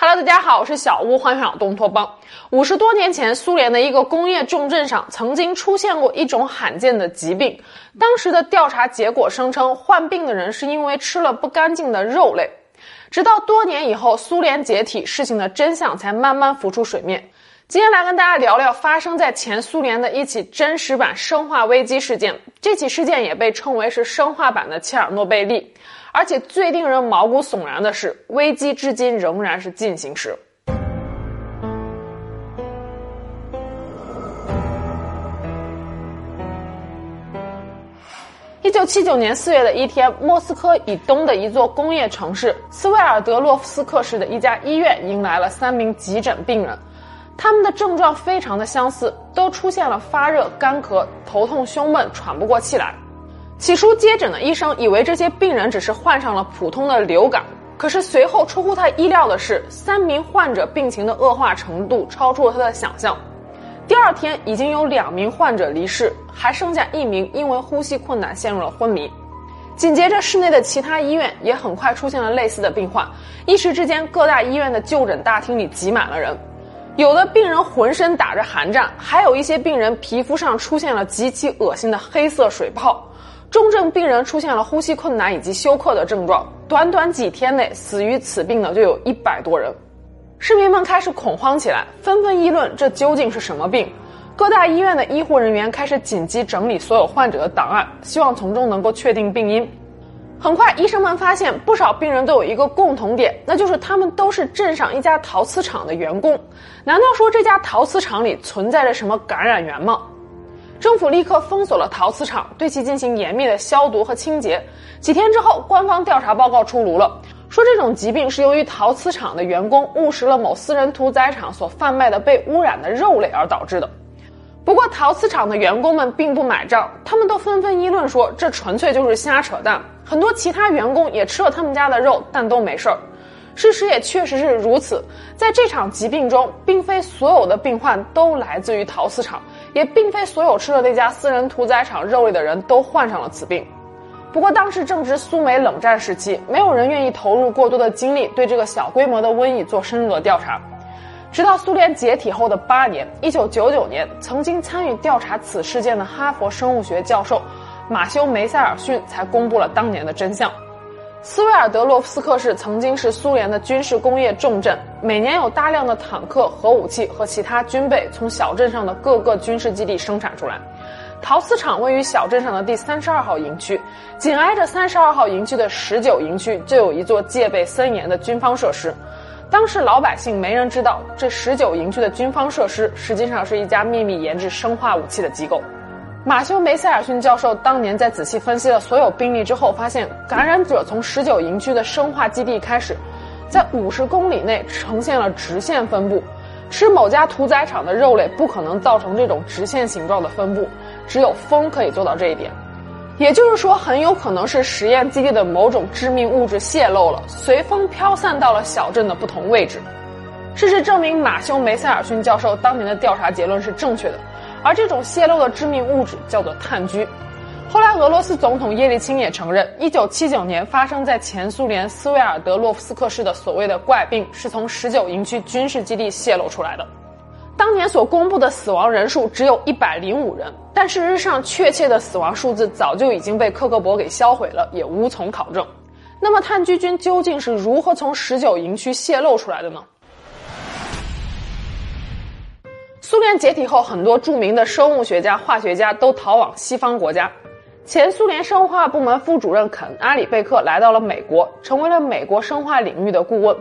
Hello，大家好，我是小屋，欢迎来到东托邦。五十多年前，苏联的一个工业重镇上曾经出现过一种罕见的疾病。当时的调查结果声称，患病的人是因为吃了不干净的肉类。直到多年以后，苏联解体，事情的真相才慢慢浮出水面。今天来跟大家聊聊发生在前苏联的一起真实版生化危机事件。这起事件也被称为是生化版的切尔诺贝利。而且最令人毛骨悚然的是，危机至今仍然是进行时。一九七九年四月的一天，莫斯科以东的一座工业城市斯维尔德洛夫斯克市的一家医院迎来了三名急诊病人，他们的症状非常的相似，都出现了发热、干咳、头痛、胸闷、喘不过气来。起初接诊的医生以为这些病人只是患上了普通的流感，可是随后出乎他意料的是，三名患者病情的恶化程度超出了他的想象。第二天已经有两名患者离世，还剩下一名因为呼吸困难陷入了昏迷。紧接着，市内的其他医院也很快出现了类似的病患，一时之间，各大医院的就诊大厅里挤满了人。有的病人浑身打着寒战，还有一些病人皮肤上出现了极其恶心的黑色水泡。重症病人出现了呼吸困难以及休克的症状，短短几天内死于此病的就有一百多人。市民们开始恐慌起来，纷纷议论这究竟是什么病。各大医院的医护人员开始紧急整理所有患者的档案，希望从中能够确定病因。很快，医生们发现不少病人都有一个共同点，那就是他们都是镇上一家陶瓷厂的员工。难道说这家陶瓷厂里存在着什么感染源吗？政府立刻封锁了陶瓷厂，对其进行严密的消毒和清洁。几天之后，官方调查报告出炉了，说这种疾病是由于陶瓷厂的员工误食了某私人屠宰场所贩卖的被污染的肉类而导致的。不过，陶瓷厂的员工们并不买账，他们都纷纷议论说这纯粹就是瞎扯淡。很多其他员工也吃了他们家的肉，但都没事儿。事实也确实是如此，在这场疾病中，并非所有的病患都来自于陶瓷厂。也并非所有吃了那家私人屠宰场肉类的人都患上了此病。不过当时正值苏美冷战时期，没有人愿意投入过多的精力对这个小规模的瘟疫做深入的调查。直到苏联解体后的八年，一九九九年，曾经参与调查此事件的哈佛生物学教授马修梅塞尔逊才公布了当年的真相。斯维尔德洛夫斯克市曾经是苏联的军事工业重镇，每年有大量的坦克、核武器和其他军备从小镇上的各个军事基地生产出来。陶瓷厂位于小镇上的第三十二号营区，紧挨着三十二号营区的十九营区就有一座戒备森严的军方设施。当时老百姓没人知道，这十九营区的军方设施实际上是一家秘密研制生化武器的机构。马修梅塞尔逊教授当年在仔细分析了所有病例之后，发现感染者从十九营区的生化基地开始，在五十公里内呈现了直线分布。吃某家屠宰场的肉类不可能造成这种直线形状的分布，只有风可以做到这一点。也就是说，很有可能是实验基地的某种致命物质泄漏了，随风飘散到了小镇的不同位置。事实证明，马修梅塞尔逊教授当年的调查结论是正确的。而这种泄漏的致命物质叫做炭疽。后来，俄罗斯总统叶利钦也承认，1979年发生在前苏联斯维尔德洛夫斯克市的所谓的怪病，是从19营区军事基地泄露出来的。当年所公布的死亡人数只有一百零五人，但事实上，确切的死亡数字早就已经被克格勃给销毁了，也无从考证。那么，炭疽菌究竟是如何从19营区泄露出来的呢？苏联解体后，很多著名的生物学家、化学家都逃往西方国家。前苏联生化部门副主任肯·阿里贝克来到了美国，成为了美国生化领域的顾问。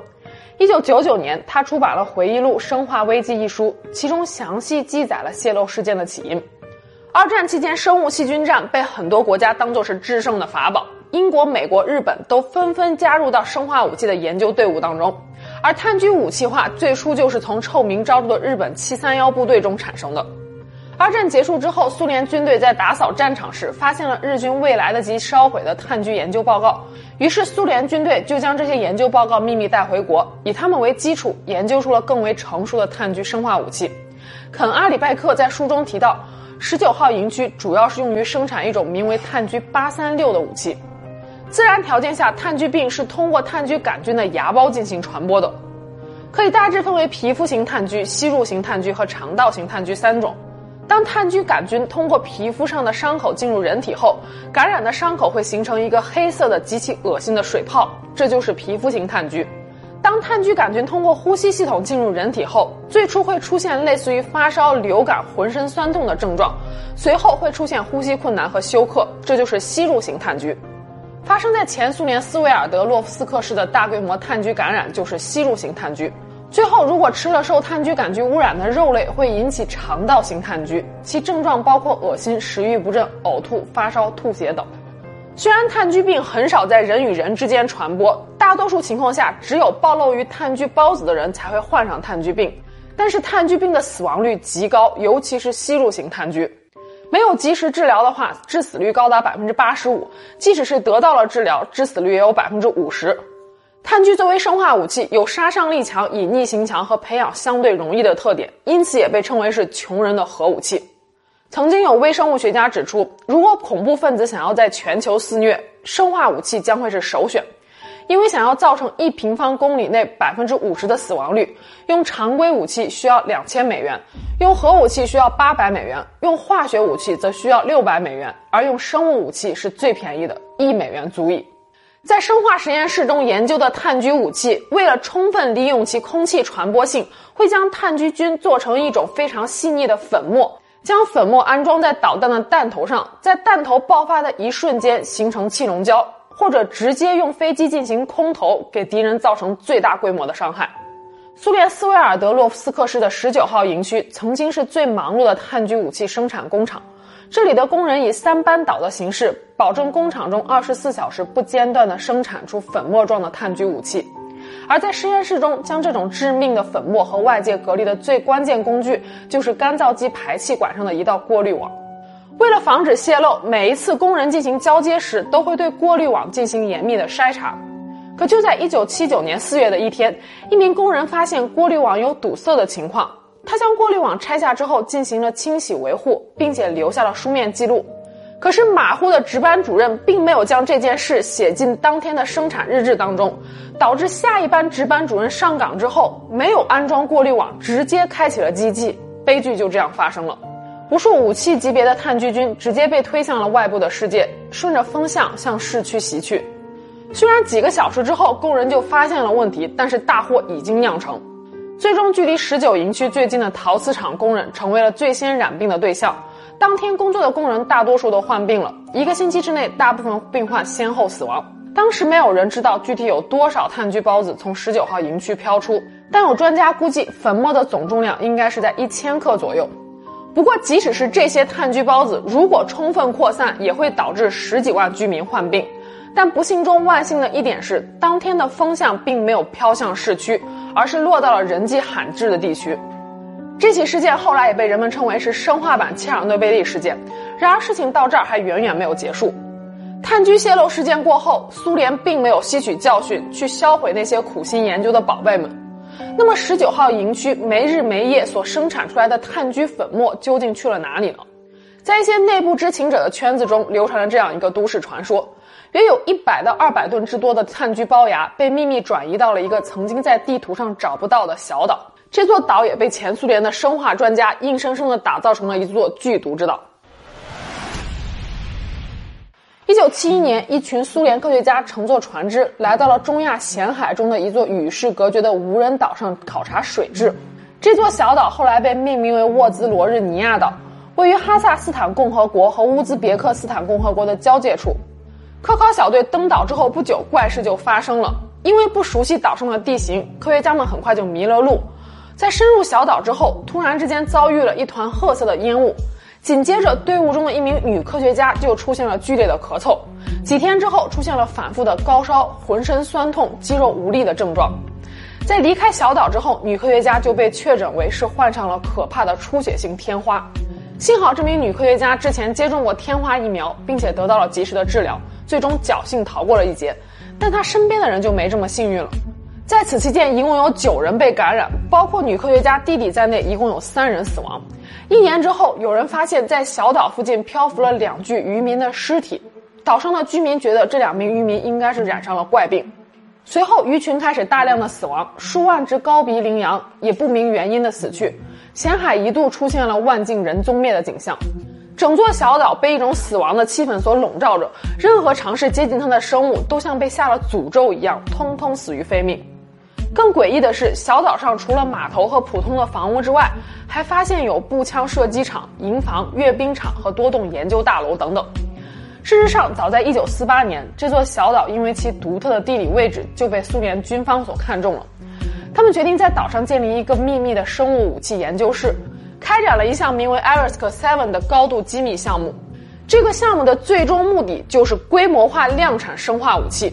一九九九年，他出版了回忆录《生化危机》一书，其中详细记载了泄漏事件的起因。二战期间，生物细菌战被很多国家当作是制胜的法宝，英国、美国、日本都纷纷加入到生化武器的研究队伍当中。而炭疽武器化最初就是从臭名昭著的日本七三幺部队中产生的。二战结束之后，苏联军队在打扫战场时发现了日军未来得及烧毁的炭疽研究报告，于是苏联军队就将这些研究报告秘密带回国，以他们为基础研究出了更为成熟的炭疽生化武器。肯·阿里拜克在书中提到，十九号营区主要是用于生产一种名为炭疽八三六的武器。自然条件下，炭疽病是通过炭疽杆菌的芽孢进行传播的。可以大致分为皮肤型炭疽、吸入型炭疽和肠道型炭疽三种。当炭疽杆菌通过皮肤上的伤口进入人体后，感染的伤口会形成一个黑色的极其恶心的水泡，这就是皮肤型炭疽。当炭疽杆菌通过呼吸系统进入人体后，最初会出现类似于发烧、流感、浑身酸痛的症状，随后会出现呼吸困难和休克，这就是吸入型炭疽。发生在前苏联斯维尔德洛夫斯克市的大规模炭疽感染就是吸入型炭疽。最后，如果吃了受炭疽杆菌污染的肉类，会引起肠道型炭疽，其症状包括恶心、食欲不振、呕吐、发烧、吐血等。虽然炭疽病很少在人与人之间传播，大多数情况下，只有暴露于炭疽孢子的人才会患上炭疽病。但是炭疽病的死亡率极高，尤其是吸入型炭疽，没有及时治疗的话，致死率高达百分之八十五；即使是得到了治疗，致死率也有百分之五十。炭疽作为生化武器，有杀伤力强、隐匿性强和培养相对容易的特点，因此也被称为是穷人的核武器。曾经有微生物学家指出，如果恐怖分子想要在全球肆虐，生化武器将会是首选，因为想要造成一平方公里内百分之五十的死亡率，用常规武器需要两千美元，用核武器需要八百美元，用化学武器则需要六百美元，而用生物武器是最便宜的，一美元足矣。在生化实验室中研究的炭疽武器，为了充分利用其空气传播性，会将炭疽菌做成一种非常细腻的粉末，将粉末安装在导弹的弹头上，在弹头爆发的一瞬间形成气溶胶，或者直接用飞机进行空投，给敌人造成最大规模的伤害。苏联斯维尔德洛夫斯克市的十九号营区曾经是最忙碌的炭疽武器生产工厂。这里的工人以三班倒的形式，保证工厂中二十四小时不间断地生产出粉末状的炭疽武器。而在实验室中，将这种致命的粉末和外界隔离的最关键工具，就是干燥机排气管上的一道过滤网。为了防止泄漏，每一次工人进行交接时，都会对过滤网进行严密的筛查。可就在一九七九年四月的一天，一名工人发现过滤网有堵塞的情况。他将过滤网拆下之后进行了清洗维护，并且留下了书面记录。可是马虎的值班主任并没有将这件事写进当天的生产日志当中，导致下一班值班主任上岗之后没有安装过滤网，直接开启了机器，悲剧就这样发生了。无数武器级别的炭疽菌直接被推向了外部的世界，顺着风向向市区袭去。虽然几个小时之后工人就发现了问题，但是大祸已经酿成。最终，距离十九营区最近的陶瓷厂工人成为了最先染病的对象。当天工作的工人大多数都患病了，一个星期之内，大部分病患先后死亡。当时没有人知道具体有多少炭疽孢子从十九号营区飘出，但有专家估计，粉末的总重量应该是在一千克左右。不过，即使是这些炭疽孢子，如果充分扩散，也会导致十几万居民患病。但不幸中万幸的一点是，当天的风向并没有飘向市区，而是落到了人迹罕至的地区。这起事件后来也被人们称为是生化版切尔诺贝利事件。然而，事情到这儿还远远没有结束。炭疽泄漏事件过后，苏联并没有吸取教训，去销毁那些苦心研究的宝贝们。那么，十九号营区没日没夜所生产出来的炭疽粉末究竟去了哪里呢？在一些内部知情者的圈子中，流传着这样一个都市传说。约有一百到二百吨之多的炭疽包芽被秘密转移到了一个曾经在地图上找不到的小岛，这座岛也被前苏联的生化专家硬生生的打造成了一座剧毒之岛。一九七一年，一群苏联科学家乘坐船只来到了中亚咸海中的一座与世隔绝的无人岛上考察水质。这座小岛后来被命名为沃兹罗日尼亚岛，位于哈萨斯坦共和国和乌兹别克斯坦共和国的交界处。科考小队登岛之后不久，怪事就发生了。因为不熟悉岛上的地形，科学家们很快就迷了路。在深入小岛之后，突然之间遭遇了一团褐色的烟雾，紧接着队伍中的一名女科学家就出现了剧烈的咳嗽。几天之后，出现了反复的高烧、浑身酸痛、肌肉无力的症状。在离开小岛之后，女科学家就被确诊为是患上了可怕的出血性天花。幸好这名女科学家之前接种过天花疫苗，并且得到了及时的治疗。最终侥幸逃过了一劫，但她身边的人就没这么幸运了。在此期间，一共有九人被感染，包括女科学家弟弟在内，一共有三人死亡。一年之后，有人发现，在小岛附近漂浮了两具渔民的尸体。岛上的居民觉得这两名渔民应该是染上了怪病。随后鱼群开始大量的死亡，数万只高鼻羚羊也不明原因的死去，咸海一度出现了万径人踪灭的景象。整座小岛被一种死亡的气氛所笼罩着，任何尝试接近它的生物都像被下了诅咒一样，通通死于非命。更诡异的是，小岛上除了码头和普通的房屋之外，还发现有步枪射击场、营房、阅兵场和多栋研究大楼等等。事实上，早在1948年，这座小岛因为其独特的地理位置就被苏联军方所看中了。他们决定在岛上建立一个秘密的生物武器研究室。开展了一项名为 Arisk Seven 的高度机密项目，这个项目的最终目的就是规模化量产生化武器。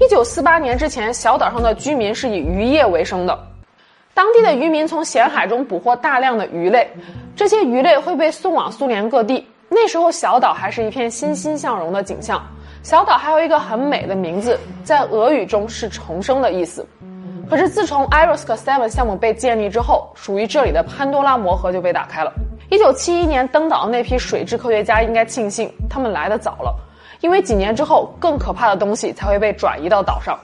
一九四八年之前，小岛上的居民是以渔业为生的，当地的渔民从咸海中捕获大量的鱼类，这些鱼类会被送往苏联各地。那时候，小岛还是一片欣欣向荣的景象。小岛还有一个很美的名字，在俄语中是重生的意思。可是自从 Arisk Seven 项目被建立之后，属于这里的潘多拉魔盒就被打开了。一九七一年登岛的那批水质科学家应该庆幸他们来得早了，因为几年之后更可怕的东西才会被转移到岛上。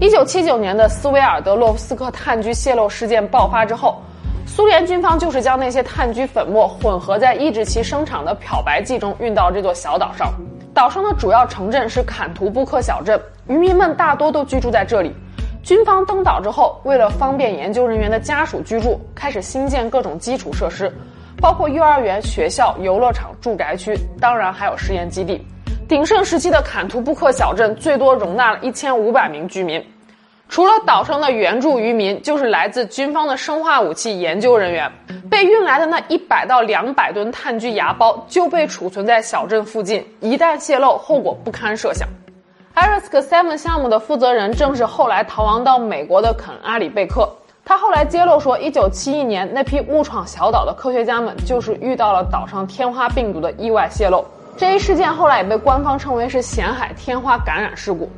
一九七九年的斯维尔德洛夫斯克炭疽泄漏事件爆发之后，苏联军方就是将那些炭疽粉末混合在抑制其生产的漂白剂中运到这座小岛上。岛上的主要城镇是坎图布克小镇，渔民们大多都居住在这里。军方登岛之后，为了方便研究人员的家属居住，开始新建各种基础设施，包括幼儿园、学校、游乐场、住宅区，当然还有实验基地。鼎盛时期的坎图布克小镇最多容纳了一千五百名居民。除了岛上的原住渔民，就是来自军方的生化武器研究人员。被运来的那一百到两百吨炭疽芽孢就被储存在小镇附近，一旦泄漏，后果不堪设想。Arisk Seven 项目的负责人正是后来逃亡到美国的肯·阿里贝克。他后来揭露说，1971年那批误闯小岛的科学家们就是遇到了岛上天花病毒的意外泄露。这一事件后来也被官方称为是咸海天花感染事故。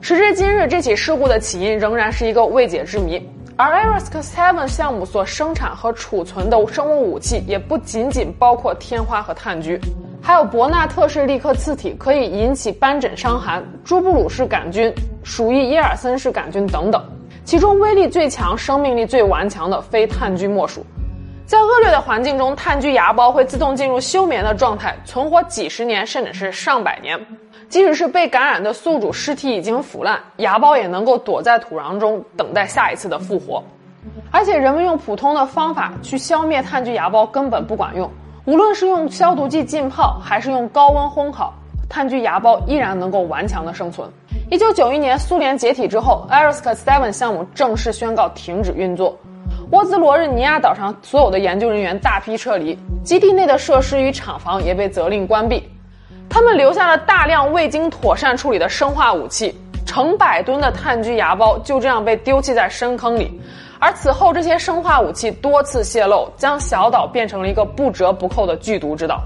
时至今日，这起事故的起因仍然是一个未解之谜。而 Arisk Seven 项目所生产和储存的生物武器也不仅仅包括天花和炭疽。还有伯纳特氏利克次体可以引起斑疹伤寒，朱布鲁氏杆菌、鼠疫耶尔森氏杆菌等等，其中威力最强、生命力最顽强的非炭疽莫属。在恶劣的环境中，炭疽芽孢会自动进入休眠的状态，存活几十年甚至是上百年。即使是被感染的宿主尸体已经腐烂，芽孢也能够躲在土壤中等待下一次的复活。而且人们用普通的方法去消灭炭疽芽孢根本不管用。无论是用消毒剂浸泡，还是用高温烘烤，炭疽芽孢依然能够顽强的生存。一九九一年，苏联解体之后，Arisk Seven 项目正式宣告停止运作。波兹罗日尼亚岛上所有的研究人员大批撤离，基地内的设施与厂房也被责令关闭。他们留下了大量未经妥善处理的生化武器，成百吨的炭疽芽孢就这样被丢弃在深坑里。而此后，这些生化武器多次泄漏，将小岛变成了一个不折不扣的剧毒之岛。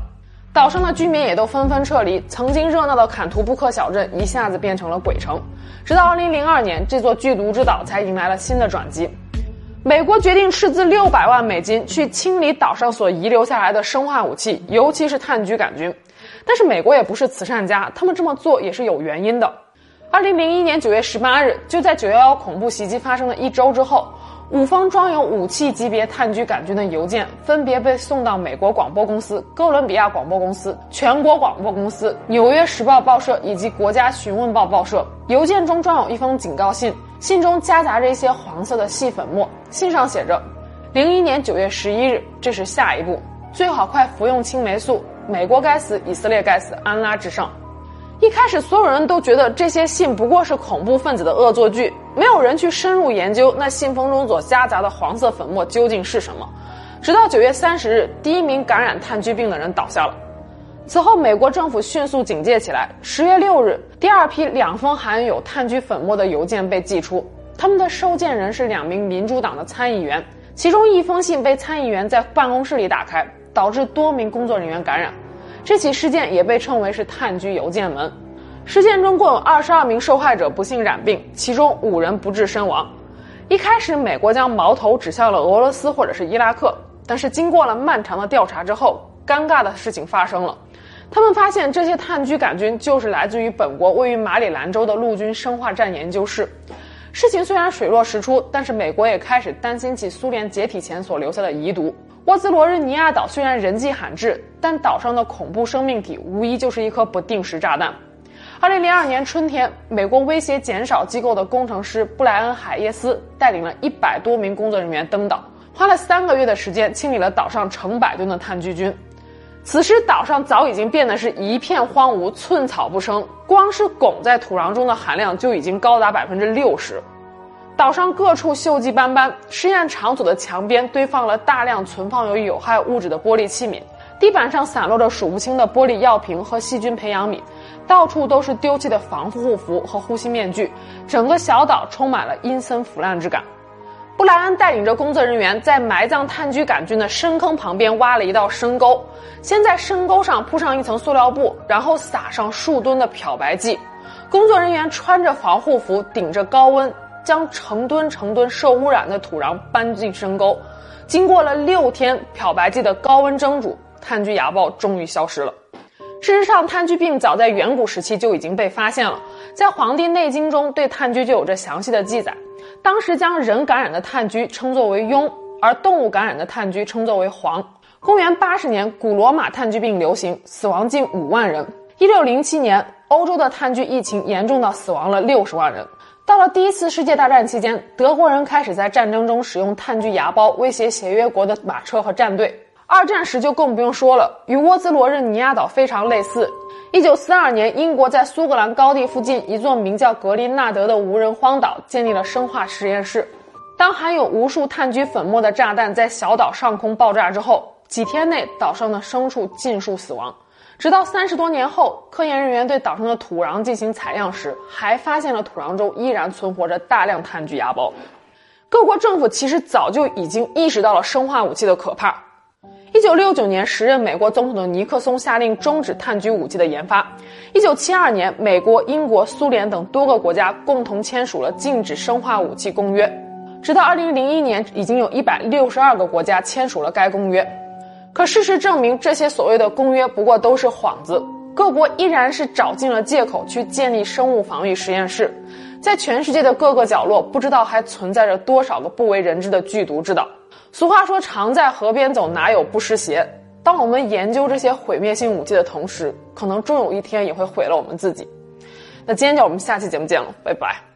岛上的居民也都纷纷撤离，曾经热闹的坎图布克小镇一下子变成了鬼城。直到2002年，这座剧毒之岛才迎来了新的转机。美国决定斥资六百万美金去清理岛上所遗留下来的生化武器，尤其是炭疽杆菌。但是美国也不是慈善家，他们这么做也是有原因的。2001年9月18日，就在911恐怖袭击发生的一周之后。五封装有武器级别炭疽杆菌的邮件分别被送到美国广播公司、哥伦比亚广播公司、全国广播公司、纽约时报报社以及国家询问报报社。邮件中装有一封警告信，信中夹杂着一些黄色的细粉末，信上写着：“零一年九月十一日，这是下一步，最好快服用青霉素。美国该死，以色列该死，安拉至上。”一开始，所有人都觉得这些信不过是恐怖分子的恶作剧，没有人去深入研究那信封中所夹杂的黄色粉末究竟是什么。直到九月三十日，第一名感染炭疽病的人倒下了。此后，美国政府迅速警戒起来。十月六日，第二批两封含有炭疽粉末的邮件被寄出，他们的收件人是两名民主党的参议员，其中一封信被参议员在办公室里打开，导致多名工作人员感染。这起事件也被称为是炭疽邮件门。事件中共有二十二名受害者不幸染病，其中五人不治身亡。一开始，美国将矛头指向了俄罗斯或者是伊拉克，但是经过了漫长的调查之后，尴尬的事情发生了。他们发现这些炭疽杆菌就是来自于本国位于马里兰州的陆军生化战研究室。事情虽然水落石出，但是美国也开始担心起苏联解体前所留下的遗毒。沃兹罗日尼亚岛虽然人迹罕至，但岛上的恐怖生命体无疑就是一颗不定时炸弹。二零零二年春天，美国威胁减少机构的工程师布莱恩·海耶斯带领了一百多名工作人员登岛，花了三个月的时间清理了岛上成百吨的炭疽菌。此时，岛上早已经变得是一片荒芜，寸草不生，光是汞在土壤中的含量就已经高达百分之六十。岛上各处锈迹斑斑，实验场所的墙边堆放了大量存放有有害物质的玻璃器皿，地板上散落着数不清的玻璃药瓶和细菌培养皿，到处都是丢弃的防护服和呼吸面具，整个小岛充满了阴森腐烂之感。布莱恩带领着工作人员在埋葬炭疽杆菌的深坑旁边挖了一道深沟，先在深沟上铺上一层塑料布，然后撒上数吨的漂白剂，工作人员穿着防护服，顶着高温。将成吨成吨受污染的土壤搬进深沟，经过了六天漂白剂的高温蒸煮，炭疽芽孢终于消失了。事实上，炭疽病早在远古时期就已经被发现了，在《黄帝内经》中对炭疽就有着详细的记载。当时将人感染的炭疽称作为痈，而动物感染的炭疽称作为黄。公元八十年，古罗马炭疽病流行，死亡近五万人。一六零七年，欧洲的炭疽疫情严重到死亡了六十万人。到了第一次世界大战期间，德国人开始在战争中使用炭疽芽孢威胁协约国的马车和战队。二战时就更不用说了，与沃兹罗日尼亚岛非常类似。一九四二年，英国在苏格兰高地附近一座名叫格林纳德的无人荒岛建立了生化实验室。当含有无数炭疽粉末的炸弹在小岛上空爆炸之后，几天内岛上的牲畜尽数死亡。直到三十多年后，科研人员对岛上的土壤进行采样时，还发现了土壤中依然存活着大量炭疽芽孢。各国政府其实早就已经意识到了生化武器的可怕。一九六九年，时任美国总统的尼克松下令终止炭疽武器的研发。一九七二年，美国、英国、苏联等多个国家共同签署了禁止生化武器公约。直到二零零一年，已经有一百六十二个国家签署了该公约。可事实证明，这些所谓的公约不过都是幌子。各国依然是找尽了借口去建立生物防御实验室，在全世界的各个角落，不知道还存在着多少个不为人知的剧毒之岛。俗话说：“常在河边走，哪有不湿鞋？”当我们研究这些毁灭性武器的同时，可能终有一天也会毁了我们自己。那今天就我们下期节目见了，拜拜。